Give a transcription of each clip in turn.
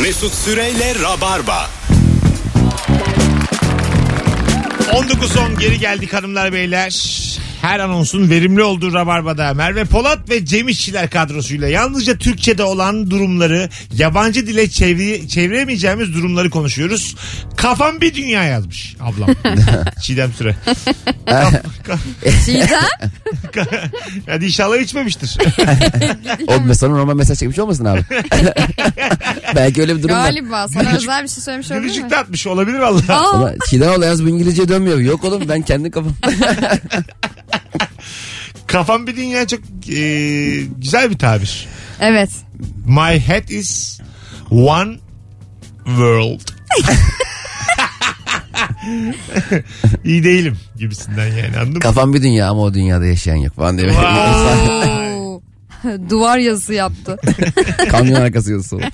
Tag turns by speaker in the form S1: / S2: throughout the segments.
S1: Mesut Süreyle Rabarba.
S2: 19.10 geri geldik hanımlar beyler. Her anonsun verimli olduğu Rabarba'da Merve Polat ve Cem İşçiler kadrosuyla yalnızca Türkçe'de olan durumları yabancı dile çeviri, çeviremeyeceğimiz durumları konuşuyoruz. Kafam bir dünya yazmış ablam. Çiğdem Süre.
S3: Çiğdem?
S2: Hadi inşallah içmemiştir.
S4: O mesela normal mesaj çekmiş olmasın abi? Belki öyle bir durum var.
S3: Galiba sana özel bir şey söylemiş olabilir?
S2: Gülücük de atmış olabilir valla.
S4: Çiğdem abla yalnız bu İngilizceye dönmüyor. Yok oğlum ben kendi kafam.
S2: Kafam bir dünya çok e, güzel bir tabir.
S3: evet.
S2: My head is one world. İyi değilim gibisinden yani anladın mı?
S4: Kafam bir dünya ama o dünyada yaşayan yok falan diye.
S2: Vay.
S3: Duvar yazısı yaptı.
S4: Kamyon arkası yazısı oldu.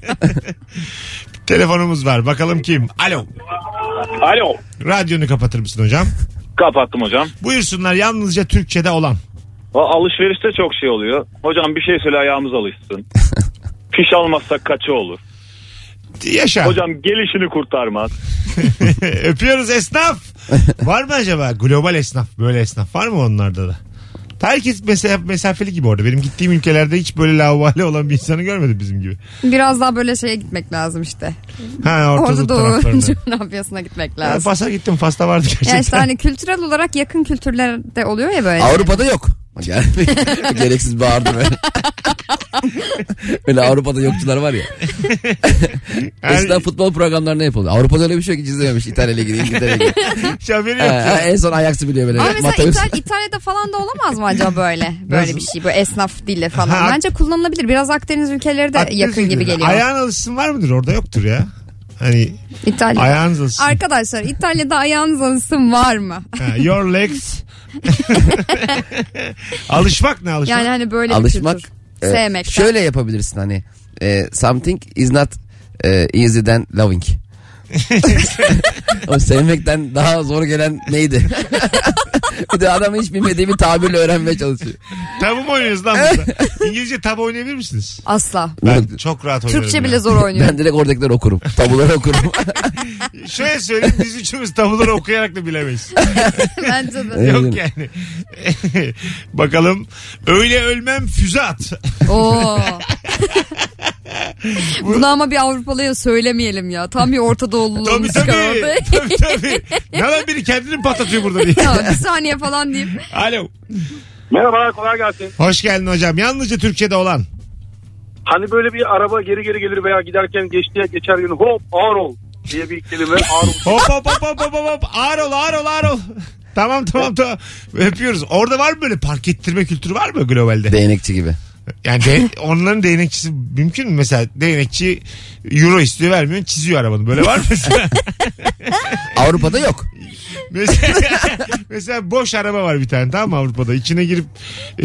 S2: Telefonumuz var bakalım kim? Alo.
S5: Alo.
S2: Radyonu kapatır mısın hocam?
S5: Kapattım hocam.
S2: Buyursunlar yalnızca Türkçe'de olan.
S5: O alışverişte çok şey oluyor. Hocam bir şey söyle ayağımız alışsın. Fiş almazsak kaçı olur?
S2: Yaşa.
S5: Hocam gelişini kurtarmaz.
S2: Öpüyoruz esnaf. var mı acaba global esnaf böyle esnaf var mı onlarda da? Herkes mesela mesafeli gibi orada. Benim gittiğim ülkelerde hiç böyle lavvali olan bir insanı görmedim bizim gibi.
S3: Biraz daha böyle şeye gitmek lazım işte.
S2: Ha Orta
S3: Orta
S2: Doğu
S3: coğrafyasına gitmek lazım.
S2: Fas'a gittim. Fas'ta vardı gerçekten.
S3: Ya işte hani kültürel olarak yakın kültürlerde oluyor ya böyle.
S4: Avrupa'da yok. Yani gereksiz bağırdı böyle. Böyle Avrupa'da yokçular var ya. Eskiden futbol programlarında yapılıyor. Avrupa'da öyle bir şey yok ki izlememiş. İtalya'ya gideyim, İngiltere'ye gideyim.
S2: Hiç haberi yok.
S4: Ha,
S2: ya.
S4: ha, en son Ajax'ı biliyor böyle.
S3: Ama mesela
S4: Mateus.
S3: İtal- İtalya'da falan da olamaz mı acaba böyle? Böyle
S2: Nasıl?
S3: bir şey. Böyle esnaf dili falan.
S2: Ha,
S3: Bence kullanılabilir. Biraz Akdeniz ülkeleri de
S2: Akdeniz
S3: yakın gibi
S2: ülkeleri.
S3: geliyor.
S2: Ayağın alışsın var mıdır? Orada yoktur ya. Hani
S3: İtalya.
S2: ayağınız alışsın.
S3: Arkadaşlar İtalya'da ayağınız alışsın var mı?
S2: Ha, your legs. alışmak ne alışmak?
S3: Yani hani böyle
S4: Alışmak.
S3: bir kültür.
S4: e,
S3: Sevmek.
S4: Şöyle yapabilirsin hani. e, something is not e, easy than loving. o sevmekten daha zor gelen neydi? bir de adam hiç bilmediği bir tabirle öğrenmeye çalışıyor.
S2: Tabu mu oynuyoruz lan burada? İngilizce tabu oynayabilir misiniz?
S3: Asla.
S2: Ben çok rahat oynarım.
S3: Türkçe
S2: ya.
S3: bile zor oynuyor.
S4: Ben direkt oradakileri okurum. Tabuları okurum.
S2: Şöyle söyleyeyim biz üçümüz tabuları okuyarak da bilemeyiz.
S3: Bence de.
S2: Yok yani. Bakalım. Öyle ölmem füze at.
S3: Oo. Bunu ama bir Avrupalıya söylemeyelim ya. Tam bir Orta
S2: tabii
S3: Doğululuğumuz
S2: tabii. tabii tabii. Ne lan biri kendini patlatıyor burada diye.
S3: Tamam, bir saniye falan diyeyim.
S2: Alo.
S5: Merhaba kolay gelsin.
S2: Hoş geldin hocam. Yalnızca Türkçe'de olan.
S5: Hani böyle bir araba geri geri gelir veya giderken geçtiğe geçer gün hop ağır ol diye bir kelime ağır ol.
S2: Hop hop hop hop hop hop. hop. Ağır ol ağır ol ağır ol. Tamam tamam tamam. Öpüyoruz. Orada var mı böyle park ettirme kültürü var mı globalde?
S4: Değnekçi gibi.
S2: Yani de, onların değnekçisi mümkün mü? Mesela değnekçi euro istiyor vermiyor çiziyor arabanı. Böyle var mı mesela?
S4: Avrupa'da yok.
S2: mesela, mesela boş araba var bir tane tamam mı Avrupa'da? İçine girip e,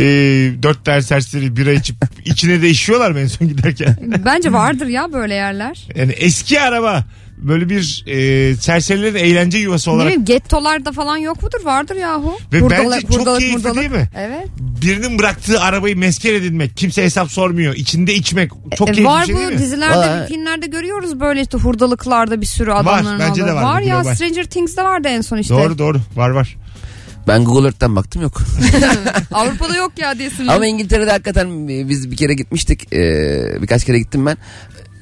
S2: dört tane serseri bira içip içine de işiyorlar mı en son giderken?
S3: Bence vardır ya böyle yerler.
S2: Yani eski araba böyle bir e, serserilerin eğlence yuvası olarak
S3: bileyim gettolarda falan yok mudur? Vardır yahu.
S2: Ve
S3: Hurdalık-
S2: bence çok
S3: hurdalık,
S2: keyifli
S3: hurdalık.
S2: değil mi?
S3: Evet.
S2: birinin bıraktığı arabayı mesker edinmek, kimse hesap sormuyor, içinde içmek çok
S3: E,
S2: keyifli
S3: var
S2: şey
S3: bu
S2: değil mi?
S3: dizilerde,
S4: Var.
S3: filmlerde görüyoruz böyle işte hurdalıklarda bir sürü adamların
S2: bence de
S3: aldığı.
S2: var,
S3: Var ya
S2: global.
S3: Stranger Things'de vardı en son işte.
S2: Doğru doğru var var.
S4: Ben Google Earth'ten baktım yok.
S3: Avrupa'da yok ya diye sinirlendim.
S4: Ama İngiltere'de hakikaten biz bir kere gitmiştik. Ee, birkaç kere gittim ben.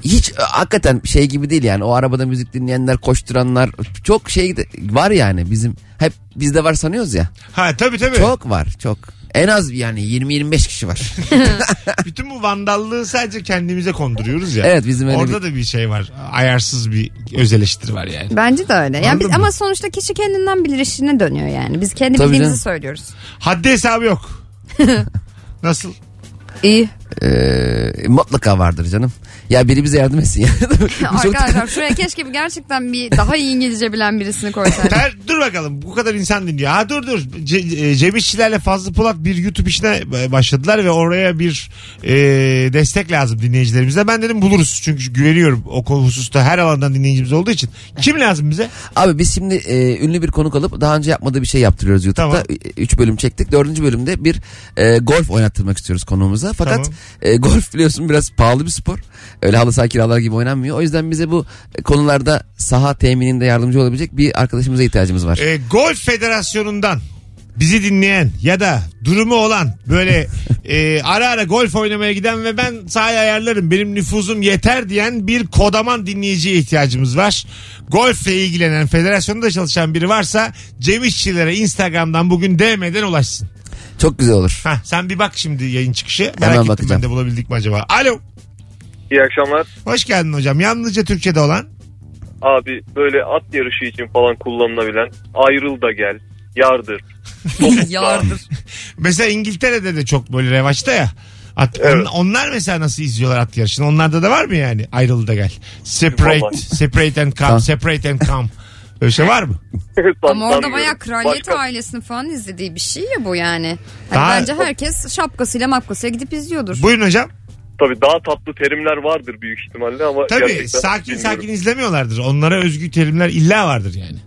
S4: Hiç e, hakikaten şey gibi değil yani. O arabada müzik dinleyenler, koşturanlar çok şey de- var yani bizim. Hep bizde var sanıyoruz ya.
S2: Ha tabii tabii.
S4: Çok var çok. En az yani 20-25 kişi var.
S2: Bütün bu vandallığı sadece kendimize konduruyoruz ya.
S4: Evet, bizim öyle
S2: Orada da bir şey var. Ayarsız bir öz eleştiri var yani.
S3: Bence de öyle. Yani biz, ama sonuçta kişi kendinden bilir işine dönüyor yani. Biz kendi
S4: Tabii
S3: bildiğimizi
S4: canım.
S3: söylüyoruz.
S2: Haddi hesabı yok. Nasıl?
S3: İyi.
S4: Ee, mutlaka vardır canım. Ya biri bize yardım etsin ya.
S3: Arkadaşlar şuraya keşke bir gerçekten bir daha iyi İngilizce bilen birisini koysaydık.
S2: Ter, dur bakalım bu kadar insan dinliyor. Ha dur dur. Ce, e, Cem İşçilerle Fazlı Polat bir YouTube işine başladılar ve oraya bir e, destek lazım dinleyicilerimize. Ben dedim buluruz çünkü güveniyorum o konu hususta her alandan dinleyicimiz olduğu için. Kim lazım bize?
S4: Abi biz şimdi e, ünlü bir konuk alıp daha önce yapmadığı bir şey yaptırıyoruz YouTube'da.
S2: Tamam.
S4: 3 bölüm çektik. Dördüncü bölümde bir e, golf oynattırmak istiyoruz konuğumuza. Fakat
S2: Tamam.
S4: E, golf biliyorsun biraz pahalı bir spor. Öyle halı saha kiralar gibi oynanmıyor. O yüzden bize bu konularda saha temininde yardımcı olabilecek bir arkadaşımıza ihtiyacımız var.
S2: E, Golf Federasyonu'ndan bizi dinleyen ya da durumu olan böyle e, ara ara golf oynamaya giden ve ben sahaya ayarlarım benim nüfuzum yeter diyen bir kodaman dinleyiciye ihtiyacımız var. Golfle ilgilenen federasyonda çalışan biri varsa Cem İşçilere Instagram'dan bugün DM'den ulaşsın.
S4: Çok güzel olur.
S2: Hah, sen bir bak şimdi yayın çıkışı. Merak
S4: Hemen
S2: ettim
S4: bakacağım.
S2: ben de bulabildik mi acaba? Alo.
S5: İyi akşamlar.
S2: Hoş geldin hocam. Yalnızca Türkçe'de olan.
S5: Abi böyle at yarışı için falan kullanılabilen ayrıl da gel, yardır.
S3: Yardır.
S2: Mesela İngiltere'de de çok böyle revaçta ya. At,
S5: Evet.
S2: on- onlar mesela nasıl izliyorlar at yarışını? Onlarda da var mı yani? Ayrıl da gel. Separate,
S5: Vallahi.
S2: separate and come, separate and come. Öyle şey var mı?
S3: Ama orada
S5: Sanmıyorum.
S3: bayağı kraliyet
S5: Başka-
S3: ailesinin falan izlediği bir şey ya bu yani. Hani
S2: Daha-
S3: bence herkes şapkasıyla mapkasıyla gidip izliyordur.
S2: Buyurun hocam.
S5: Tabii daha tatlı terimler vardır büyük ihtimalle ama
S2: Tabii
S5: gerçekten
S2: sakin
S5: bilmiyorum.
S2: sakin izlemiyorlardır. Onlara özgü terimler illa vardır yani.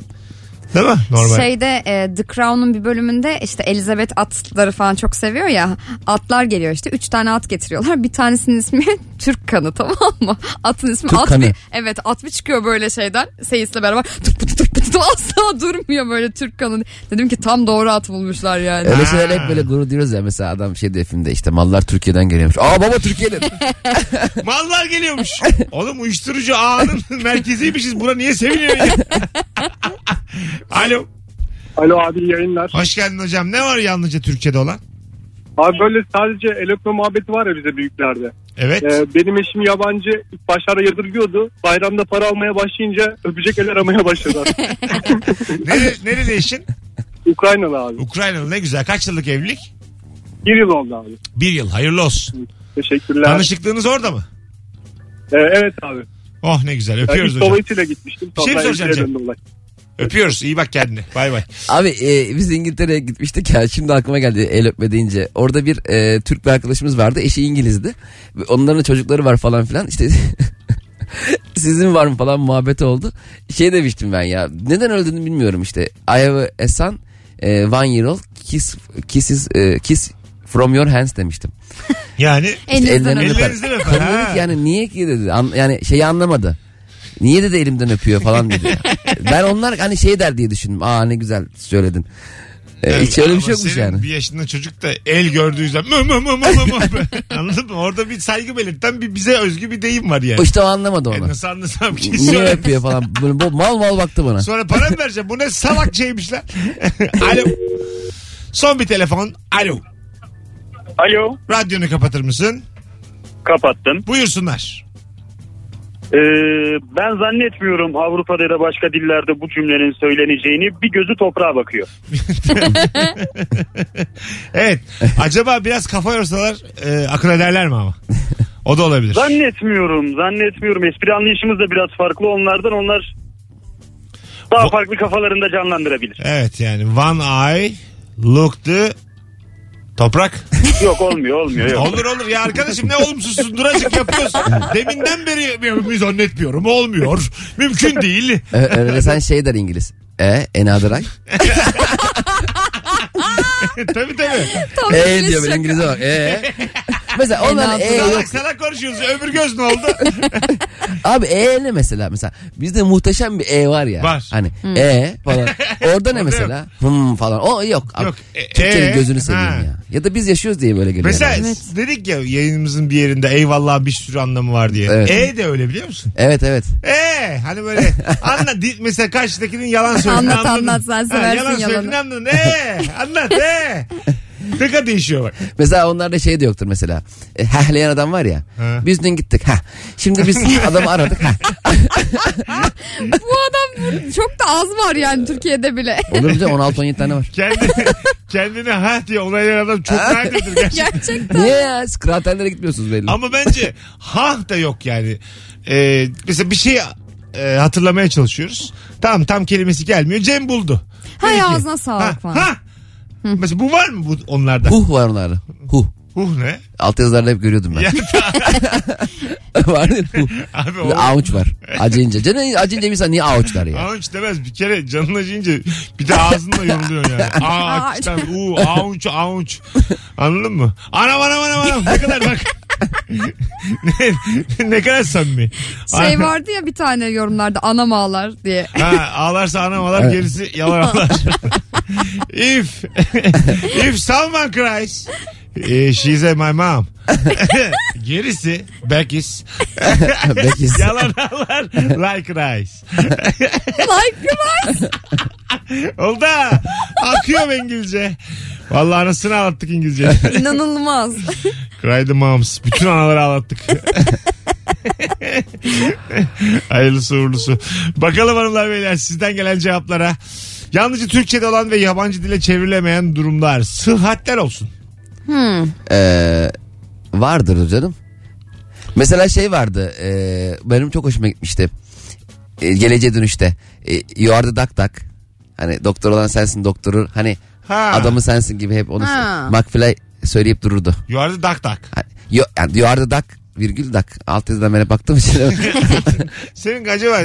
S2: Değil mi? Normal.
S3: Şeyde e, The Crown'un bir bölümünde işte Elizabeth atları falan çok seviyor ya. Atlar geliyor işte. Üç tane at getiriyorlar. Bir tanesinin ismi Türk kanı tamam mı? Atın ismi
S4: Türk
S3: at
S4: kanı.
S3: bir, evet at bir çıkıyor böyle şeyden. Seyisle beraber pıtı tut pıtı tut asla durmuyor böyle Türk kanı. Dedim ki tam doğru at bulmuşlar yani.
S4: Öyle şeyler hep böyle gurur diyoruz ya mesela adam şey diyor filmde işte mallar Türkiye'den geliyormuş. Aa baba Türkiye'den.
S2: Mallar geliyormuş. Oğlum uyuşturucu ağının merkeziymişiz. Buna niye seviniyorsun ya? Alo.
S6: Alo abi yayınlar.
S2: Hoş geldin hocam. Ne var yalnızca Türkçe'de olan?
S6: Abi böyle sadece elektro muhabbeti var ya bize büyüklerde.
S2: Evet.
S6: Ee, benim eşim yabancı ilk başlarda yadırgıyordu. Bayramda para almaya başlayınca öpecek el aramaya başladı.
S2: Nere, nerede eşin?
S6: Ukraynalı abi.
S2: Ukraynalı ne güzel. Kaç yıllık evlilik?
S6: Bir yıl oldu abi.
S2: Bir yıl. Hayırlı olsun.
S6: Teşekkürler.
S2: Tanışıklığınız orada mı?
S6: Ee, evet abi.
S2: Oh ne güzel.
S6: Yani
S2: Öpüyoruz
S6: ilk
S2: hocam.
S6: dolayısıyla gitmiştim.
S2: Bir şey
S6: Sonra
S2: soracağım Öpüyoruz. İyi bak kendine. Bay bay.
S4: Abi e, biz İngiltere'ye gitmiştik ya şimdi aklıma geldi el öpme deyince. Orada bir e, Türk bir arkadaşımız vardı eşi İngilizdi. Onların da çocukları var falan filan işte sizin var mı falan muhabbeti oldu. Şey demiştim ben ya neden öldüğünü bilmiyorum işte. I have a son e, one year old kiss, kisses, e, kiss from your hands demiştim.
S2: Yani
S4: ellerini
S3: öpün.
S4: öper.
S2: Ellerinizden öper,
S4: Kadın dedi ki yani niye ki dedi. An- yani şeyi anlamadı. Niye dedi elimden öpüyor falan dedi. ben onlar hani şey der diye düşündüm. Aa ne güzel söyledin. E, hiç öyle bir şey yokmuş yani.
S2: bir yaşında çocuk da el gördüğü zaman mı mı mı mı mı. Anladın mı? Orada bir saygı belirten bir bize özgü bir deyim var yani.
S4: İşte o anlamadı
S2: E,
S4: onu.
S2: nasıl anlasam ki
S4: Niye
S2: sonra,
S4: öpüyor falan. Böyle bu- mal mal baktı bana.
S2: sonra para mı vereceğim? Bu ne salak şeymiş lan. Alo. Son bir telefon. Alo.
S5: Alo
S2: Radyonu kapatır mısın?
S5: kapattım.
S2: Buyursunlar.
S5: Ee, ben zannetmiyorum Avrupa'da ya da başka dillerde bu cümlenin söyleneceğini bir gözü toprağa bakıyor.
S2: Evet. Acaba biraz kafa yorsalar e, akıl ederler mi ama? O da olabilir.
S5: Zannetmiyorum zannetmiyorum espri anlayışımız da biraz farklı onlardan onlar daha farklı kafalarında canlandırabilir.
S2: Evet yani one eye look the toprak.
S5: Yok olmuyor olmuyor yok.
S2: olur olur ya arkadaşım ne olumsuzsun duracık yapıyorsun. Deminden beri zannetmiyorum olmuyor. Mümkün değil.
S4: Ö- Öyle sen şey der İngiliz. E, another eye.
S2: tabii tabii.
S3: Tam
S4: E
S3: İngiliz
S4: diyor böyle
S3: şaka.
S4: İngiliz'e bak. E. Mesela onlar
S3: Another
S4: E yok.
S2: Salak salak konuşuyoruz. Öbür göz ne oldu?
S4: Abi E ne mesela? Mesela bizde muhteşem bir E var ya.
S2: Var.
S4: Hani E falan. Orada ne mesela? Hmm falan. O yok. Abi,
S2: Yok, e,
S4: Türkçenin
S2: e,
S4: gözünü seveyim
S2: ha.
S4: ya. Ya da biz yaşıyoruz diye böyle geliyor.
S2: Mesela
S4: yani.
S2: dedik ya yayınımızın bir yerinde eyvallah bir sürü anlamı var diye.
S4: Evet.
S2: E de öyle biliyor musun?
S4: Evet evet.
S2: E hani böyle anla di- mesela karşıdakinin yalan söylediğini
S3: Anlat,
S2: anladın.
S3: anlat, sen seversin
S2: yalan
S3: yalanı.
S2: söylediğini anladın. E anlat e. Ne kadar değişiyor bak.
S4: Mesela onlarda şey de yoktur mesela. E, hehleyen adam var ya.
S2: Ha.
S4: Biz dün gittik. Ha. Şimdi biz adamı aradık. Ha.
S3: Bu adam çok da az var yani Türkiye'de bile.
S4: Olur mu canım 16-17 tane var.
S2: Kendi, kendine ha diye onaylayan adam çok nadirdir gerçekten.
S3: Gerçekten.
S4: Niye ya? Kraterlere gitmiyorsunuz belli.
S2: Ama bence ha da yok yani. Ee, mesela bir şey e, hatırlamaya çalışıyoruz. Tamam tam kelimesi gelmiyor. Cem buldu.
S3: Hay ağzına sağlık
S2: ha,
S3: falan.
S2: ha. Mesela bu var mı bu onlarda?
S4: Huh var onlarda. Huh.
S2: Huh ne?
S4: Alt yazılarla hep görüyordum ben. Var ya huh.
S2: abi
S4: Bir
S2: o
S4: avuç var. Acıyınca. Canın acıyınca insan niye avuç der ya?
S2: avuç demez bir kere canın acıyınca bir de ağzınla yoruluyor yani. Ağaçtan u avuç avuç. Anladın mı? Anam anam anam anam ne kadar bak. ne, ne kadar samimi.
S3: Şey vardı ya bir tane yorumlarda anam ağlar diye.
S2: Ha, ağlarsa anam ağlar gerisi yalan ağlar. if if someone cries eh, she's a my mom. gerisi Bekis.
S4: Bekis.
S2: yalan ağlar like rice.
S3: like var.
S2: Oldu ha. Akıyor İngilizce. Vallahi anasını ağlattık İngilizce.
S3: İnanılmaz.
S2: Cry the moms. Bütün anaları ağlattık. Hayırlısı uğurlusu. Bakalım hanımlar beyler sizden gelen cevaplara. Yalnızca Türkçe'de olan ve yabancı dile çevrilemeyen durumlar. Sıhhatler olsun.
S4: Ee, vardır canım. Mesela şey vardı. e, benim çok hoşuma gitmişti. E, geleceğe dönüşte. E, you are the duck duck. Hani doktor olan sensin doktoru. Hani
S2: Ha.
S4: adamı sensin gibi hep onu
S3: Ha.
S4: McFly söyleyip dururdu.
S2: You are the duck duck.
S4: Hani, you, yani you are the duck virgül duck. Alt yazıdan hep baktığım için.
S2: Senin acaba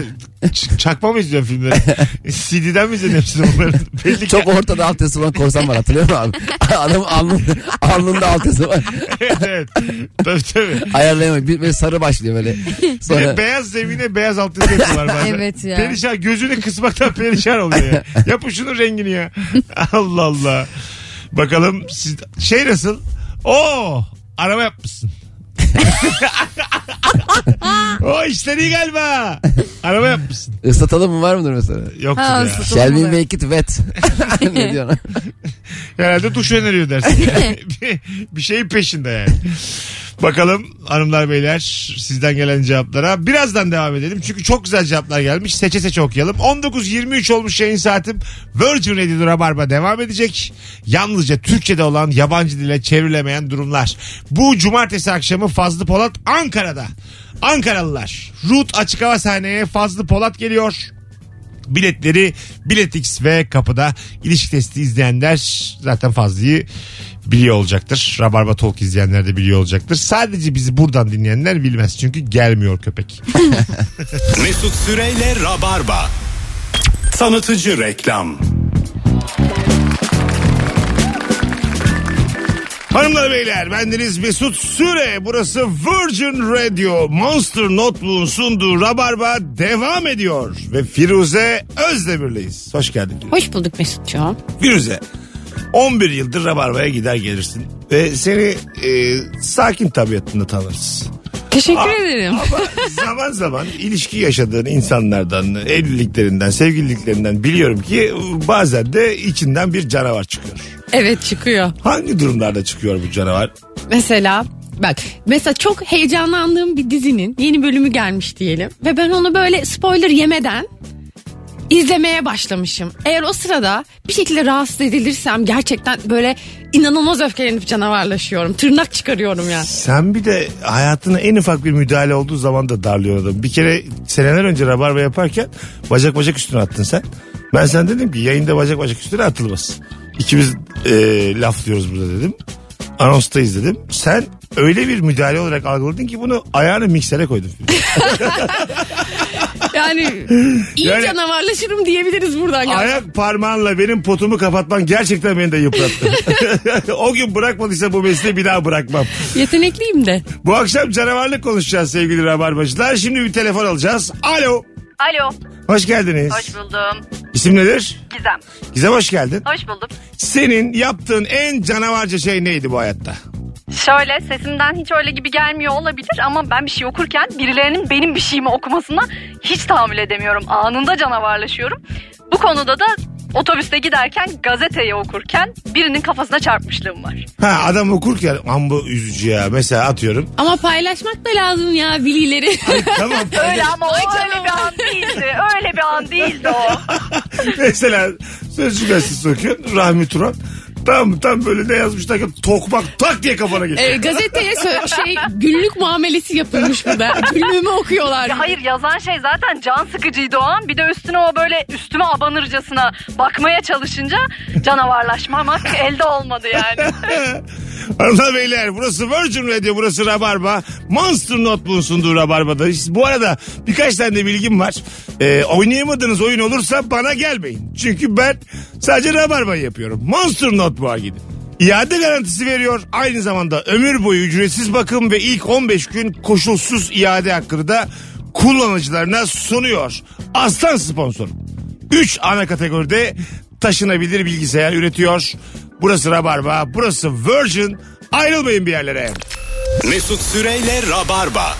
S2: ç- çakma mı izliyorsun filmleri? CD'den mi izledin hepsini bunların? Belli
S4: çok ortada alt yazısı olan korsan var hatırlıyor musun abi? Adam alnında, alnında alt yazısı var.
S2: evet. Tabii tabii.
S4: Ayarlayamıyor. Bir böyle sarı başlıyor böyle.
S2: Ve
S4: Sonra
S2: beyaz zemine beyaz alt yazı yapıyorlar bazen.
S3: Evet ya.
S2: Perişan gözünü kısmaktan perişan oluyor ya. Yapın şunun rengini ya. Allah Allah. Bakalım siz şey nasıl? Oo araba yapmışsın. o işler iyi galiba. Araba yapmışsın.
S4: ıslatalım mı var mıdır mesela?
S2: Yoktur
S3: Ha,
S2: ya.
S3: ıslatalım.
S4: Shall we
S3: oluyor.
S4: make it wet? ne diyorsun?
S2: Herhalde duş öneriyor dersin. bir, bir şeyin peşinde yani. Bakalım hanımlar beyler sizden gelen cevaplara. Birazdan devam edelim. Çünkü çok güzel cevaplar gelmiş. Seçe seçe okuyalım. 19.23 olmuş yayın saatim. Virgin Radio Rabarba devam edecek. Yalnızca Türkçe'de olan yabancı dile çevrilemeyen durumlar. Bu cumartesi akşamı Fazlı Polat Ankara'da. Ankaralılar. Root açık hava sahneye Fazlı Polat geliyor. Biletleri Biletix ve kapıda ilişki testi izleyenler zaten Fazlı'yı biliyor olacaktır. Rabarba Talk izleyenler de biliyor olacaktır. Sadece bizi buradan dinleyenler bilmez. Çünkü gelmiyor köpek.
S1: Mesut Süreyle Rabarba. Tanıtıcı reklam.
S2: Hanımlar beyler bendeniz Mesut Süre. Burası Virgin Radio. Monster Notebook'un sunduğu Rabarba devam ediyor. Ve Firuze Özdemir'leyiz. Hoş geldin.
S7: Hoş bulduk Mesut'cuğum.
S2: Firuze 11 yıldır Rabarba'ya gider gelirsin. Ve seni e, sakin tabiatında tanırız.
S7: Teşekkür
S2: Aa,
S7: ederim.
S2: Ama zaman zaman ilişki yaşadığın insanlardan, evliliklerinden, sevgililiklerinden biliyorum ki bazen de içinden bir canavar çıkıyor.
S7: Evet çıkıyor.
S2: Hangi durumlarda çıkıyor bu canavar?
S7: Mesela bak mesela çok heyecanlandığım bir dizinin yeni bölümü gelmiş diyelim. Ve ben onu böyle spoiler yemeden izlemeye başlamışım. Eğer o sırada bir şekilde rahatsız edilirsem gerçekten böyle inanılmaz öfkelenip canavarlaşıyorum. Tırnak çıkarıyorum ya.
S2: Sen bir de hayatına en ufak bir müdahale olduğu zaman da darlıyor adam. Bir kere seneler önce rabarba yaparken bacak bacak üstüne attın sen. Ben sana dedim ki yayında bacak bacak üstüne atılmaz. İkimiz e, laf diyoruz burada dedim. Anonstayız dedim. Sen öyle bir müdahale olarak algıladın ki bunu ayağını miksere koydun.
S7: Yani iyi
S2: Yani-
S7: canavarlaşırım diyebiliriz buradan. galiba.
S2: Ayak parmağınla benim potumu kapatman gerçekten beni de yıprattı. o gün bırakmadıysa bu mesleği bir daha bırakmam.
S7: Yetenekliyim de.
S2: Bu akşam canavarlık konuşacağız sevgili rabarbacılar. Şimdi bir telefon alacağız. Alo.
S8: Alo,
S2: Hoş geldiniz.
S8: hoş buldum.
S2: İsim nedir?
S8: Gizem,
S2: Gizem hoş geldin.
S8: hoş bulduk.
S2: Senin yaptığın en canavarca şey neydi bu hayatta?
S8: Şöyle sesimden hiç öyle gibi gelmiyor olabilir ama ben bir şey okurken birilerinin benim bir şeyimi okumasına hiç tahammül edemiyorum. Anında canavarlaşıyorum. Bu konuda da otobüste giderken gazeteyi okurken birinin kafasına çarpmışlığım var.
S2: Ha adam okurken amma üzücü ya. Mesela atıyorum.
S7: Ama paylaşmak da lazım ya bilileri.
S2: tamam.
S8: Öyle ama o öyle bir an değildi. Öyle bir an değildi o.
S2: Mesela Sözcü gazetesi okuyorsun. Rahmi Turan. Tam tam böyle ne yazmışlar ki tokmak tak diye kafana geçiyor.
S7: E, gazeteye şey günlük muamelesi yapılmış burada. Günlüğümü okuyorlar.
S8: Ya hayır yazan şey zaten can sıkıcıydı o an. Bir de üstüne o böyle üstüme abanırcasına bakmaya çalışınca canavarlaşmamak elde olmadı yani.
S2: Hanımlar beyler burası Virgin Radio burası Rabarba. Monster Notebook'un sunduğu Rabarba'dayız. Bu arada birkaç tane de bilgim var. Ee, oynayamadığınız oyun olursa bana gelmeyin. Çünkü ben sadece Rabarba'yı yapıyorum. Monster Notebook'a gidin. İade garantisi veriyor. Aynı zamanda ömür boyu ücretsiz bakım ve ilk 15 gün koşulsuz iade hakkını da kullanıcılarına sunuyor. Aslan sponsor. 3 ana kategoride taşınabilir bilgisayar üretiyor. Burası Rabarba, burası Virgin. Ayrılmayın bir yerlere.
S1: Mesut Süreyle Rabarba.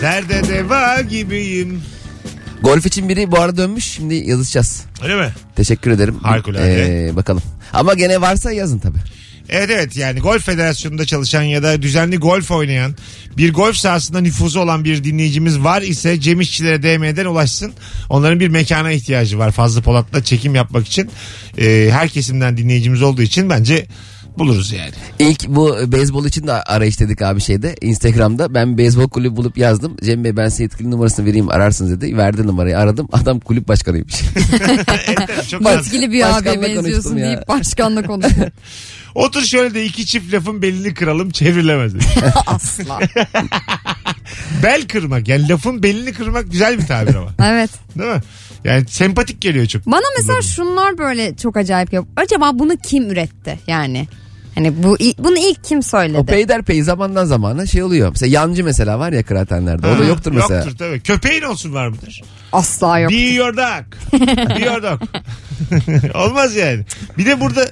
S2: Derde deva gibiyim.
S4: Golf için biri bu arada dönmüş. Şimdi yazışacağız.
S2: Öyle mi?
S4: Teşekkür ederim.
S2: Harikulade.
S4: Ee, bakalım. Ama gene varsa yazın tabii.
S2: Evet evet yani golf federasyonunda çalışan ya da düzenli golf oynayan bir golf sahasında nüfuzu olan bir dinleyicimiz var ise Cem İşçilere DM'den ulaşsın. Onların bir mekana ihtiyacı var Fazlı Polat'la çekim yapmak için. Ee, her kesimden dinleyicimiz olduğu için bence buluruz yani.
S4: İlk bu beyzbol için de arayış dedik abi şeyde Instagram'da. Ben beyzbol kulübü bulup yazdım. Cem Bey ben size yetkili numarasını vereyim ararsınız dedi. Verdi numarayı aradım. Adam kulüp başkanıymış.
S2: Evet, çok az.
S3: Etkili bir
S4: Başkanla
S3: abiye benziyorsun
S4: konuştum ya.
S3: deyip başkanla konuşuyor.
S2: Otur şöyle de iki çift lafın belini kıralım çevrilemez.
S3: Asla.
S2: Bel kırmak yani lafın belini kırmak güzel bir tabir ama.
S3: Evet.
S2: Değil mi? Yani sempatik geliyor çok.
S3: Bana mesela şunlar böyle çok acayip yap. Acaba bunu kim üretti yani? Hani bu bunu ilk kim söyledi?
S4: o peyderpey zamandan zamana şey oluyor. Mesela yancı mesela var ya kıraathanelerde. O da yoktur mesela.
S2: Yoktur tabii. Köpeğin olsun var mıdır?
S3: Asla yok.
S2: Be your dog. Be your dog. Olmaz yani. Bir de burada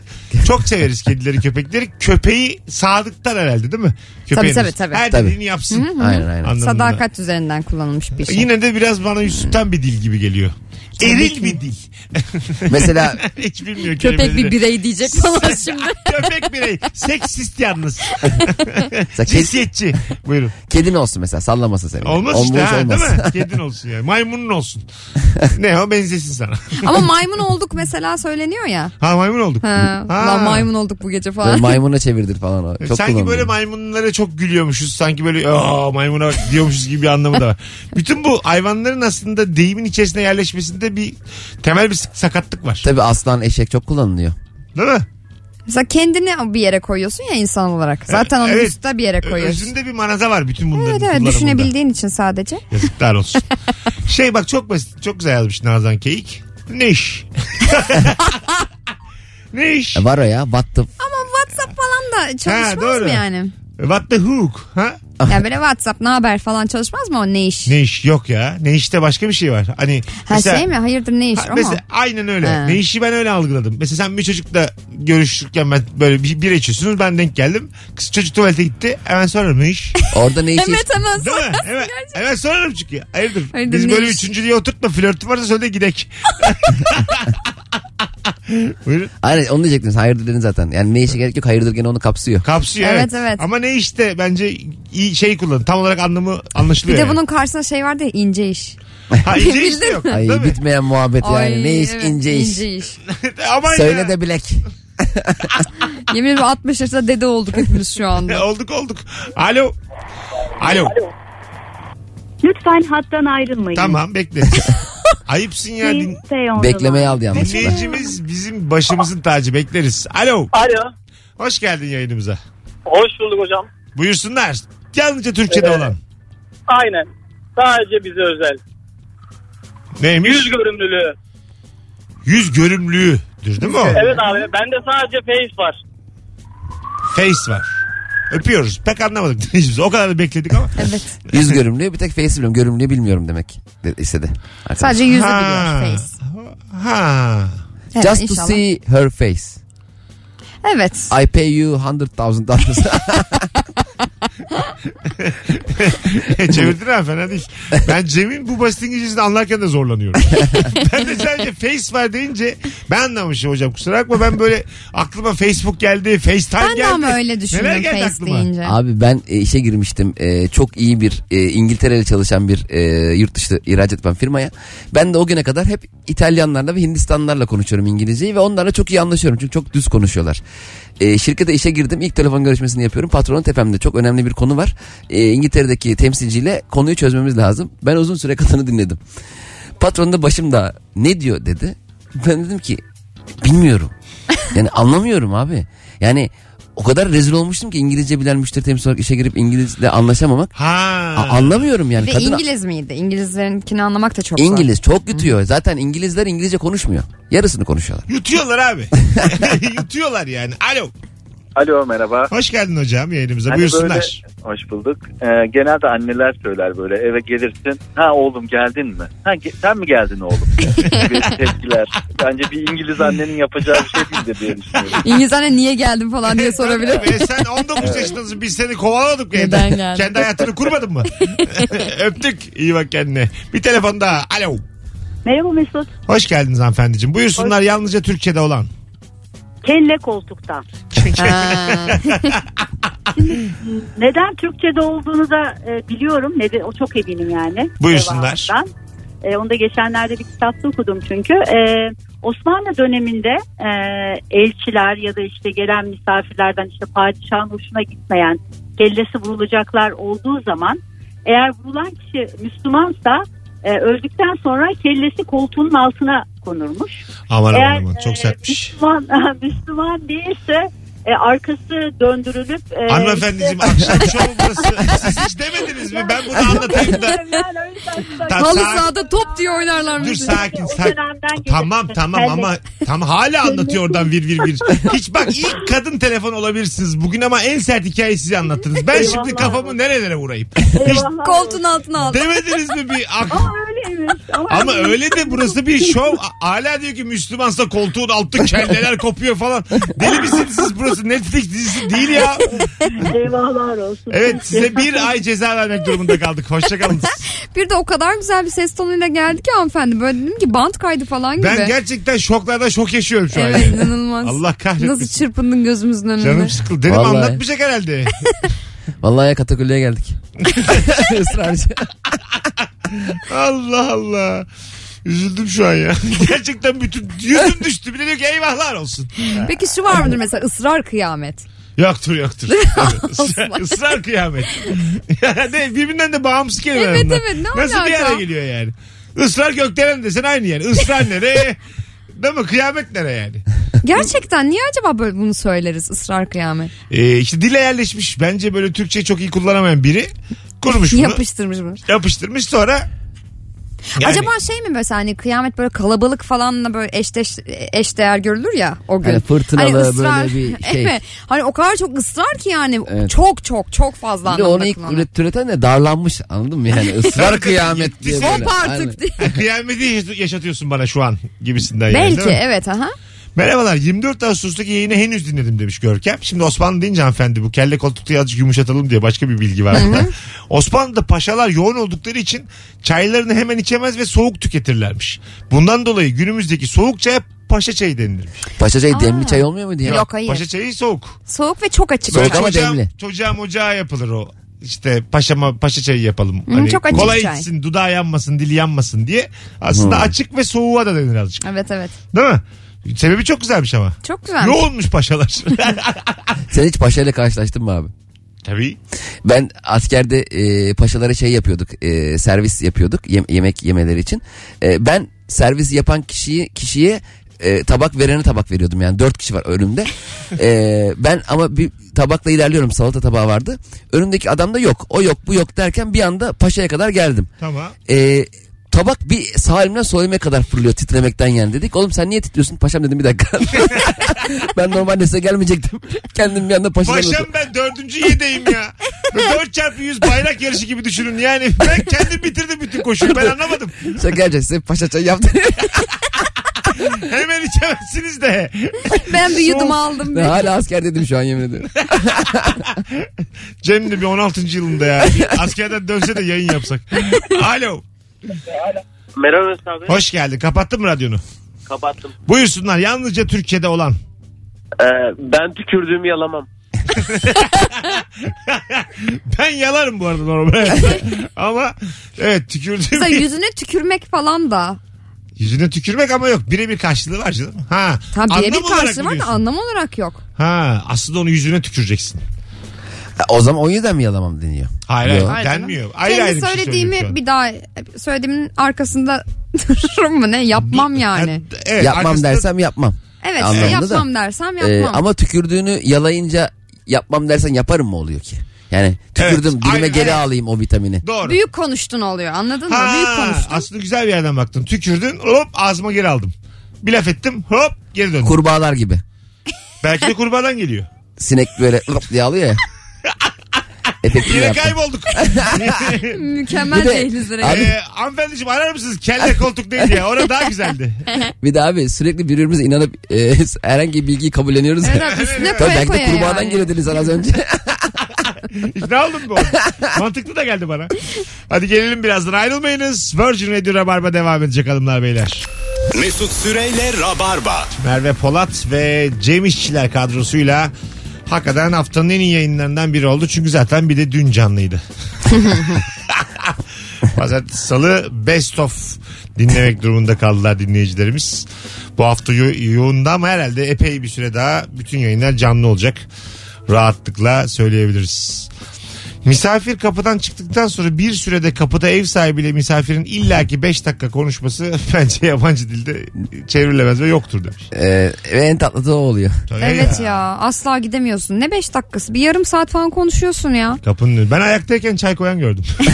S2: çok severiz kedileri köpekleri. Köpeği sadıktan herhalde değil mi? Köpeğin
S3: tabii,
S2: olsun.
S3: tabii.
S2: Her
S4: Tabii.
S2: dediğini yapsın.
S4: Aynen aynen.
S2: Anlamında.
S3: Sadakat üzerinden kullanılmış bir şey.
S2: Yine de biraz bana Yusuf'tan bir dil gibi geliyor. Eril bir dil.
S4: Mesela
S2: Hiç bilmiyor
S3: Köpek
S2: kelimeleri.
S3: bir birey diyecek falan şimdi.
S2: Köpek birey. Seksist yalnız.
S4: Mesela kedi,
S2: Cinsiyetçi. Buyurun.
S4: kedin olsun mesela sallamasın seni.
S2: Olmaz
S4: Olmaz,
S2: işte ha,
S4: olmaz.
S2: değil mi? Kedin olsun yani. Maymunun olsun. ne o benzesin sana.
S3: Ama maymun olduk mesela söyleniyor ya.
S2: Ha maymun olduk.
S3: Ha,
S2: Ha.
S3: Lan maymun olduk bu gece
S4: Böyle
S3: falan.
S4: maymuna çevirdir falan o. Çok
S2: sanki
S4: kullanılıyor.
S2: böyle maymunlara çok gülüyormuşuz. Sanki böyle aa maymuna bak diyormuşuz gibi bir anlamı da var. Bütün bu hayvanların aslında deyimin içerisine yerleşmesinde bir temel bir sakatlık var.
S4: Tabii aslan eşek çok kullanılıyor.
S2: Değil mi?
S3: Mesela kendini bir yere koyuyorsun ya insan olarak. Zaten onu
S2: Evet.
S3: üstte bir yere koyuyorsun.
S2: Özünde bir manaza var bütün bunların
S3: Evet evet düşünebildiğin için sadece.
S2: Yazıklar olsun. şey bak çok basit çok güzel yazmış Nazan Keyik. Ne iş? ne iş?
S4: E, var o ya battım.
S3: Ama WhatsApp falan da çalışmaz
S2: doğru.
S3: mı yani?
S2: What the hook? Ha?
S3: Ya böyle WhatsApp ne haber falan çalışmaz mı o ne iş?
S2: Ne iş? Yok ya. Ne işte başka bir şey var. Hani
S3: Ha şey mi? Hayırdır ne iş
S2: Ha,
S3: ama?
S2: mesela aynen öyle.
S3: Ha.
S2: Ne işi ben öyle algıladım. Mesela sen bir çocukla görüşürken ben böyle bir, bir içiyorsunuz ben denk geldim. Kız çocuk tuvalete gitti. Hemen sorarım ne iş?
S4: Orada ne işi
S3: Evet hemen
S2: Değil mi?
S3: gerçekten.
S2: Hemen sorarım çünkü. Hayırdır?
S3: Hayırdır,
S2: Biz
S3: ne
S2: böyle
S3: iş?
S2: üçüncülüğe oturtma. Flörtü varsa söyle gidek. Buyurun.
S4: Aynen onu diyecektim. Hayırdır dedin zaten. Yani ne işe gerek yok. Hayırdır gene onu kapsıyor.
S2: Kapsıyor
S3: Evet,
S2: evet.
S3: evet.
S2: Ama ne işte bence iyi şey kullan. Tam olarak anlamı anlaşılıyor.
S3: Bir de
S2: yani.
S3: bunun karşısında şey vardı ya ince iş.
S2: Ha, ince iş de yok.
S4: Ay
S2: Değil mi?
S4: bitmeyen muhabbet yani.
S3: Ay,
S4: ne iş
S3: evet,
S4: ince iş.
S3: ince iş.
S2: Aman
S4: Söyle
S2: ya.
S4: de bilek.
S3: Yemin ederim 60 yaşında dede olduk hepimiz şu anda.
S2: olduk olduk. Alo. Alo.
S9: Lütfen hattan ayrılmayın.
S2: Tamam bekle. Ayıpsın ya. Din-
S9: the
S4: Beklemeyi
S9: line.
S4: aldı yanlışlıkla.
S2: Dinleyicimiz bizim başımızın tacı bekleriz. Alo.
S10: Alo.
S2: Hoş geldin yayınımıza.
S10: Hoş bulduk hocam.
S2: Buyursunlar. Yalnızca Türkçe'de
S10: Evet.
S2: olan.
S10: Aynen. Sadece bize özel.
S2: Neymiş?
S10: Yüz görümlülüğü.
S2: Yüz görümlüğüdür değil mi o?
S10: Evet abi bende sadece face var.
S2: Face var. Öpüyoruz. Pek anlamadık dinleyicimiz. O kadar da bekledik ama.
S3: Evet.
S4: Yüz görümlüğü bir tek face biliyorum. Görümlüğü bilmiyorum demek de- istedi. Arkadaş.
S3: Sadece yüzü
S2: Ha.
S3: biliyor face.
S2: Ha.
S3: Evet,
S4: Just to
S3: inşallah.
S4: see her face.
S3: Evet.
S4: I pay you hundred thousand dollars.
S2: Çevirdin ha fena değil. Ben Cem'in bu basit İngilizcesini anlarken de zorlanıyorum. ben de sadece face var deyince ben anlamışım hocam kusura bakma ben böyle aklıma Facebook geldi, FaceTime
S3: Ben de
S2: geldi.
S3: ama öyle düşündüm
S2: Neler geldi
S3: face
S2: aklıma?
S3: deyince.
S4: Abi ben e, işe girmiştim. E, çok iyi bir e, İngiltere'de çalışan bir e, yurt dışı ihraç etmen firmaya. Ben de o güne kadar hep İtalyanlarla ve Hindistanlarla konuşuyorum İngilizceyi ve onlarla çok iyi anlaşıyorum çünkü çok düz konuşuyorlar. E, şirkete işe girdim. İlk telefon görüşmesini yapıyorum. Patronun tepemde çok önemli bir konu var. E, İngiltere'deki temsilciyle konuyu çözmemiz lazım. Ben uzun süre kadını dinledim. Patron da başımda ne diyor dedi. Ben dedim ki bilmiyorum. Yani anlamıyorum abi. Yani o kadar rezil olmuştum ki İngilizce bilen müşteri temsil olarak işe girip İngilizle anlaşamamak.
S2: Ha.
S4: A- anlamıyorum yani.
S3: Ve
S4: Kadın
S3: İngiliz miydi? İngilizlerinkini anlamak da çok zor.
S4: İngiliz çok yutuyor. Zaten İngilizler İngilizce konuşmuyor. Yarısını konuşuyorlar.
S2: Yutuyorlar abi. Yutuyorlar yani. Alo.
S11: Alo merhaba.
S2: Hoş geldin hocam yayınımıza.
S11: Hani
S2: Buyursunlar.
S11: böyle- hoş bulduk. Ee, genelde anneler söyler böyle eve gelirsin. Ha oğlum geldin mi? Ha ge- sen mi geldin oğlum? gibi tepkiler. Bence bir İngiliz annenin yapacağı bir şey değildir diye düşünüyorum.
S3: İngiliz anne niye geldin falan diye sorabilir.
S2: Ve sen 19 yaşındasın biz seni kovaladık
S3: Neden
S2: evden.
S3: geldin?
S2: Kendi hayatını kurmadın mı? Öptük. İyi bak kendine. Bir telefon daha. Alo.
S9: Merhaba Mesut.
S2: Hoş geldiniz hanımefendiciğim. Buyursunlar yalnızca Türkçe'de olan.
S9: Kelle koltukta. Neden Türkçe'de olduğunu da e, biliyorum. Neden, o çok eminim yani.
S2: Buyursunlar.
S9: Cevabından. E, onu da geçenlerde bir kitapta okudum çünkü. E, Osmanlı döneminde e, elçiler ya da işte gelen misafirlerden işte padişahın hoşuna gitmeyen kellesi vurulacaklar olduğu zaman eğer vurulan kişi Müslümansa e, öldükten sonra kellesi koltuğunun altına konurmuş.
S2: Aman
S9: Eğer,
S2: aman aman çok
S9: e,
S2: sertmiş.
S9: Müslüman, Müslüman değilse e, arkası döndürülüp e,
S2: Hanımefendiciğim akşam şovu burası. Siz hiç demediniz mi? Ben bunu anlatayım da.
S9: Yani o yüzden-
S2: Ta-
S3: Halı
S2: sakin-
S3: sahada top diye oynarlar.
S2: Dur sakin
S9: O
S2: sakin. Tamam tamam ama tam hala anlatıyor oradan vir vir vir. Hiç bak ilk kadın telefon olabilirsiniz bugün ama en sert hikayeyi size anlattınız. Ben şimdi kafamı nerelere vurayım? Hiç.
S3: Koltuğun altına al.
S2: demediniz mi bir ak-
S9: Ama Ama,
S2: Ama öyle de burası bir şov. Hala diyor ki Müslümansa koltuğun altı kelleler kopuyor falan. Deli misiniz siz burası Netflix dizisi değil ya.
S9: Eyvahlar olsun.
S2: Evet size bir ay ceza vermek durumunda kaldık. Hoşçakalın.
S3: Bir de o kadar güzel bir ses tonuyla geldi ki hanımefendi. Böyle dedim ki band kaydı falan gibi.
S2: Ben gerçekten şoklarda şok yaşıyorum şu an.
S3: Evet inanılmaz.
S2: Allah kahretsin.
S3: Nasıl çırpındın gözümüzün önünde.
S2: Canım sıkıldı. Dedim
S4: Vallahi.
S2: anlatmayacak herhalde.
S4: Vallahi ya katakulliye geldik. Israrcı.
S2: Allah Allah. Üzüldüm şu an ya. Gerçekten bütün yüzüm düştü. Bir de diyor ki eyvahlar olsun.
S3: Peki şu var mıdır mesela ısrar kıyamet.
S2: Yoktur yoktur. Israr, ısrar kıyamet. Yani birbirinden de bağımsız kelimeler
S3: Evet,
S2: bunlar.
S3: evet, ne
S2: Nasıl bir
S3: alaka?
S2: yere geliyor yani? Israr gökdelen desen aynı yani. Israr nereye? Değil mi? Kıyamet nereye yani?
S3: Gerçekten niye acaba böyle bunu söyleriz ısrar kıyamet?
S2: Ee, işte dile yerleşmiş. Bence böyle Türkçeyi çok iyi kullanamayan biri kurmuş bunu.
S3: Yapıştırmış bunu.
S2: yapıştırmış sonra yani,
S3: Acaba şey mi mesela hani kıyamet böyle kalabalık falanla böyle eşdeş eşdeğer görülür ya o gün.
S4: Hani fırtınalı böyle bir şey.
S3: Evet. Hani o kadar çok ısrar ki yani
S4: Evet.
S3: çok çok çok fazla
S4: Bir de
S3: anlamda
S4: onu ilk üret- üreten de darlanmış anladın mı yani ısrar kıyamet diye böyle.
S3: Hop artık diye.
S2: kıyameti yaşatıyorsun bana şu an gibisinden yani.
S3: Belki
S2: mi?
S3: evet aha.
S2: Merhabalar 24 Ağustos'taki yayını henüz dinledim demiş Görkem. Şimdi Osmanlı deyince hanımefendi bu kelle koltukta azıcık yumuşatalım diye başka bir bilgi var burada. Osmanlı'da paşalar yoğun oldukları için çaylarını hemen içemez ve soğuk tüketirlermiş. Bundan dolayı günümüzdeki soğuk çaya paşa çayı denilirmiş.
S4: Paşa çayı
S3: Aa.
S4: demli çay olmuyor muydu ya?
S3: Yok hayır.
S2: Paşa çayı soğuk.
S3: Soğuk ve çok açık.
S4: Soğuk ama
S2: çocuğa,
S4: demli.
S2: Çocuğa mocağa yapılır o. İşte paşama paşa çayı yapalım. Hani
S3: çok açık
S2: kolay
S3: çay.
S2: içsin, dudağı yanmasın, dili yanmasın diye. Aslında
S4: Hı.
S2: açık ve soğuğa da denir azıcık.
S3: Evet evet.
S2: Değil mi? Sebebi çok güzelmiş ama.
S3: Çok güzel.
S2: Yoğunmuş paşalar.
S4: Sen hiç paşayla karşılaştın mı abi?
S2: Tabii.
S4: Ben askerde e, paşalara şey yapıyorduk. e, servis yapıyorduk yem- yemek yemeleri için. E, ben servis yapan kişiyi kişiye e, tabak verene tabak veriyordum yani dört kişi var önümde. E, ben ama bir tabakla ilerliyorum salata tabağı vardı. Önümdeki adam da yok o yok bu yok derken bir anda paşaya kadar geldim.
S2: Tamam.
S4: E, tabak bir sağ elimden sol elime kadar fırlıyor titremekten yani dedik. Oğlum sen niye titriyorsun? Paşam dedim bir dakika. ben normalde size gelmeyecektim. Kendim bir anda paşadan
S2: Paşam ben dördüncü yedeyim ya. Dört çarpı yüz bayrak yarışı gibi düşünün. Yani ben kendim bitirdim bütün koşuyu. Ben anlamadım.
S4: Sen geleceksin size paşa çay yaptı.
S2: Hemen içemezsiniz de.
S3: Ben bir yudum aldım.
S4: Ben hala asker dedim şu an yemin ederim.
S2: Cem de bir 16. yılında ya. Bir askerden dönse de yayın yapsak. Alo.
S10: Merhaba Mesut abi.
S2: Hoş geldin. Kapattın mı radyonu?
S10: Kapattım.
S2: Buyursunlar. Yalnızca Türkiye'de olan.
S10: Ee, ben tükürdüğümü yalamam.
S2: Ben yalarım bu arada normal. ama evet tükürdüğüm.
S3: Mesela yüzüne tükürmek falan da.
S2: Yüzüne tükürmek ama yok. Birebir karşılığı var canım. Ha.
S3: Tam
S2: anlam
S3: birebir karşılığı var da anlam olarak yok.
S2: Ha. Aslında onu yüzüne tüküreceksin.
S4: O zaman o yüzden mi yalamam deniyor?
S2: Hayır hayır.
S4: Yok.
S3: Hayır canım.
S2: denmiyor. Ayrı
S3: Kendi
S2: ayrı bir şey
S3: söylediğimi
S2: söylüyorum şu an.
S3: bir daha söylediğimin arkasında dururum mu ne yapmam yani.
S2: Evet,
S4: yapmam
S2: arkasında-
S4: dersem yapmam.
S3: Evet
S4: Anlamında da.
S3: yapmam dersem
S4: Ee,
S3: yapmam.
S4: ama tükürdüğünü yalayınca yapmam dersen yaparım mı oluyor ki? Yani tükürdüm
S2: Evet,
S4: dilime
S2: aynen,
S4: geri
S2: evet.
S4: alayım o vitamini.
S2: Doğru.
S3: Büyük konuştun oluyor anladın mı? Büyük konuştun.
S2: aslında güzel bir yerden baktın. Tükürdün hop ağzıma geri aldım. Bir laf ettim hop geri döndüm.
S4: Kurbağalar gibi.
S2: Belki de kurbağadan geliyor.
S4: Sinek böyle lıp diye alıyor ya. Efektini
S2: Yine
S4: yaptım.
S2: kaybolduk.
S3: Mükemmel
S4: Bir de-
S3: dehlizlere.
S4: Abi-
S2: ee, hanımefendiciğim arar mısınız? Kelle koltuk neydi ya? Orada daha güzeldi.
S4: Bir de abi sürekli birbirimize inanıp e, herhangi bir bilgiyi kabulleniyoruz.
S3: Evet
S4: ya.
S3: abi üstüne
S4: Tabii
S3: koya
S4: belki de
S3: koya
S4: kurbağadan
S3: yani.
S4: geliyor dediniz az önce.
S2: İkna oldum bu. Mantıklı da geldi bana. Hadi gelelim birazdan ayrılmayınız. Virgin Radio Rabarba devam edecek hanımlar beyler.
S1: Mesut Süreyle Rabarba.
S2: Merve Polat ve Cem İşçiler kadrosuyla hakikaten haftanın en iyi yayınlarından biri oldu. Çünkü zaten bir de dün canlıydı. Pazartesi salı best of dinlemek durumunda kaldılar dinleyicilerimiz. Bu hafta yo- yoğundu ama herhalde epey bir süre daha bütün yayınlar canlı olacak. Rahatlıkla söyleyebiliriz. Misafir kapıdan çıktıktan sonra bir sürede kapıda ev sahibiyle misafirin illaki 5 dakika konuşması bence yabancı dilde çevrilemez ve yoktur demiş.
S4: Ee, ve en tatlı da o oluyor.
S2: Tabii
S3: Evet ya asla gidemiyorsun. Ne 5 dakikası? Bir yarım saat falan konuşuyorsun ya.
S2: Kapının önü. Ben ayaktayken çay koyan gördüm.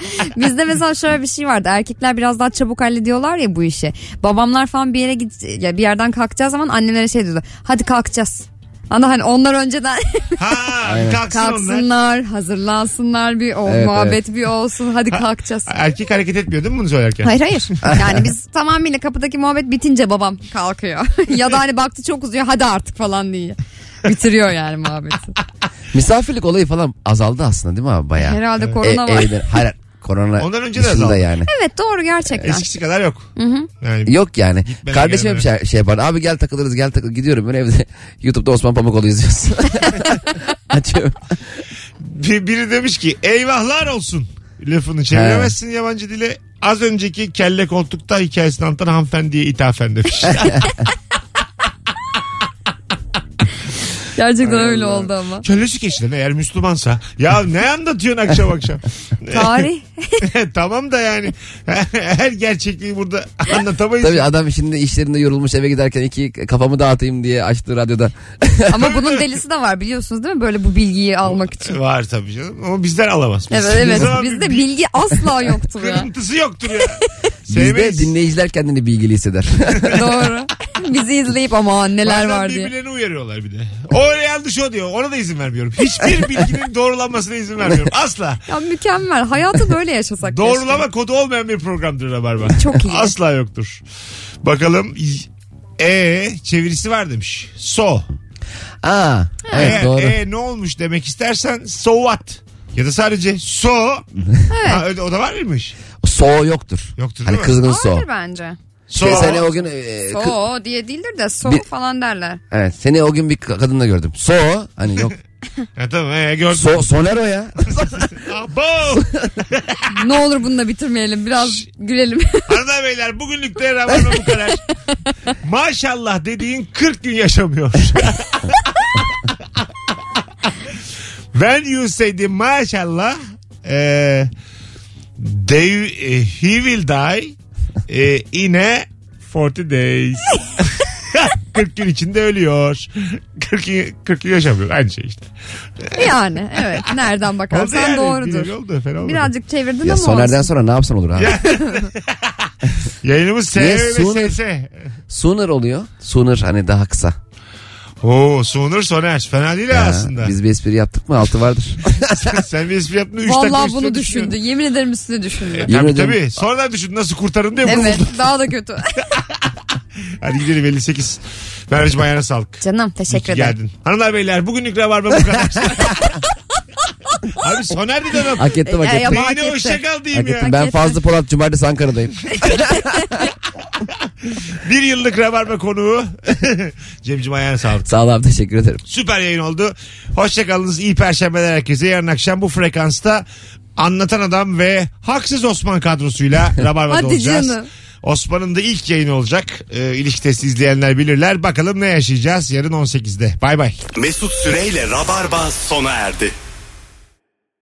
S3: Bizde mesela şöyle bir şey vardı. Erkekler biraz daha çabuk hallediyorlar ya bu işi. Babamlar falan bir yere git ya bir yerden kalkacağı zaman annelere şey diyordu. Hadi kalkacağız. Ana hani onlar önceden
S2: Ha, kalksın onlar.
S3: kalksınlar, hazırlansınlar bir o
S4: Evet,
S3: muhabbet bir olsun. Hadi kalkacağız.
S2: Erkek hareket etmiyor değil mi bunu söylerken?
S3: Hayır hayır. Yani biz tamamıyla kapıdaki muhabbet bitince babam kalkıyor. ya da hani baktı çok uzuyor hadi artık falan diye. Bitiriyor yani muhabbeti.
S4: Misafirlik olayı falan azaldı aslında değil mi abi bayağı?
S3: Herhalde korona
S4: E-
S3: var.
S4: evde- hayır korona
S2: Ondan önce de
S4: dışında
S2: azaldı.
S4: yani.
S3: Evet doğru gerçekten.
S2: Eskisi kadar yok. Yani
S4: Yok yani.
S2: Gitmeden
S4: Kardeşime bir şey, şey yapar. Abi gel takılırız gel takıl. Gidiyorum ben evde YouTube'da Osman Pamukoğlu izliyorsun. Açıyorum.
S2: bir- biri demiş ki eyvahlar olsun lafını çeviremezsin yabancı dile. Az önceki kelle koltukta hikayesini anlatan hanımefendiye ithafen demiş.
S3: Gerçekten öyle oldu ama.
S2: Kellesi kesilen eğer Müslümansa. Ya ne anlatıyorsun akşam akşam?
S3: Tarih.
S2: tamam da yani her gerçekliği burada anlatamayız.
S4: Tabii adam şimdi işlerinde yorulmuş eve giderken iki kafamı dağıtayım diye açtı radyoda.
S3: Ama bunun delisi de var biliyorsunuz değil mi? Böyle bu bilgiyi almak için.
S2: Var tabii canım ama bizden alamaz. Biz-
S3: Evet evet. Bizde
S2: bir-
S3: bilgi asla yoktur ya.
S2: Kırıntısı yoktur ya.
S4: Bizde
S2: Sevmeyiz.
S4: dinleyiciler kendini bilgili hisseder.
S3: Doğru. Bizi izleyip ama neler
S2: Bazen
S3: var diye.
S2: birbirlerini uyarıyorlar bir de. O öyle yanlış o diyor. Ona da izin vermiyorum. Hiçbir bilginin doğrulanmasına izin vermiyorum. Asla.
S3: Ya mükemmel. Hayatı böyle yaşasak keşke.
S2: Doğrulama kodu olmayan bir programdır Rabarba.
S3: Çok iyi.
S2: Asla yoktur. Bakalım. E çevirisi var demiş. So.
S4: Aa, evet
S2: Eğer
S4: doğru.
S2: E ne olmuş demek istersen so what? Ya da sadece so. Ha, öyle- o da var mıymış?
S4: So yoktur.
S2: Yoktur
S4: Hani
S2: değil mi?
S4: kızgın so.
S3: Vardır bence.
S2: So.
S4: Şey, seni o gün e, kı-
S3: So diye değildir de so
S4: Bir-
S3: falan derler.
S4: evet seni o gün bir kadınla gördüm. So hani yok.
S2: Ha, tamam he, gördüm.
S4: So soner o ya.
S2: Abo.
S3: ne olur bununla bitirmeyelim. Biraz gülelim.
S2: Hanımlar beyler bugünlük de Rabarba bu kadar. Maşallah dediğin 40 gün yaşamıyor. When you say the maşallah eh, they, eh, he will die eh, in a 40 days. 40 gün içinde ölüyor. 40 gün, 40 gün yaşamıyor. Aynı şey işte.
S3: yani evet. Nereden
S2: Oldu
S3: bakarsan
S2: yani.
S3: doğrudur.
S2: Bir- Oldu, fena olmadı.
S3: Birazcık çevirdin
S4: ya
S3: ama
S4: sonerden
S3: olsun.
S4: sonra ne yapsan olur abi.
S2: Yayınımız
S4: Niye? Sooner. Sooner oluyor. Sooner hani daha kısa.
S2: Oo Sooner Soner. Fena değil
S4: Ya,
S2: aslında.
S4: Biz bir espri yaptık mı altı vardır.
S2: Sen bir espri yaptın 3 dakika
S3: Vallahi bunu düşündü. Yemin ederim üstüne düşündü.
S4: Yemin
S2: Tabii
S4: ederim.
S2: tabii. Sonradan düşün nasıl kurtarın diye bunu
S3: Evet
S2: buldum.
S3: daha da kötü.
S2: Hadi gidelim 58. Merveciğim ayağına sağlık.
S3: Canım teşekkür ederim.
S2: geldin. Hanımlar beyler bugünlük Rabarba bu kadar. Abi Soner bir dönem.
S4: Hak ettim hak
S3: Ya, ya,
S4: ettim.
S3: hak
S2: Neyine
S3: etti.
S2: hoşça kal diyeyim
S4: Hak
S2: ya.
S4: ettim. Ben. Fazlı Polat Cumartesi Ankara'dayım.
S2: Bir yıllık Rabarba konuğu. Cemciğim ayağına sağlık.
S4: Sağ ol abi teşekkür ederim.
S2: Süper yayın oldu. Hoşçakalınız. İyi perşembeler herkese. Yarın akşam bu frekansta Anlatan Adam ve Haksız Osman kadrosuyla Rabarba'da
S3: Hadi
S2: olacağız.
S3: canım.
S2: Osman'ın da ilk yayını olacak. Ee, ilişki testi izleyenler bilirler. Bakalım ne yaşayacağız yarın 18'de. Bay bay.
S1: Mesut Süreyle Rabarba sona erdi.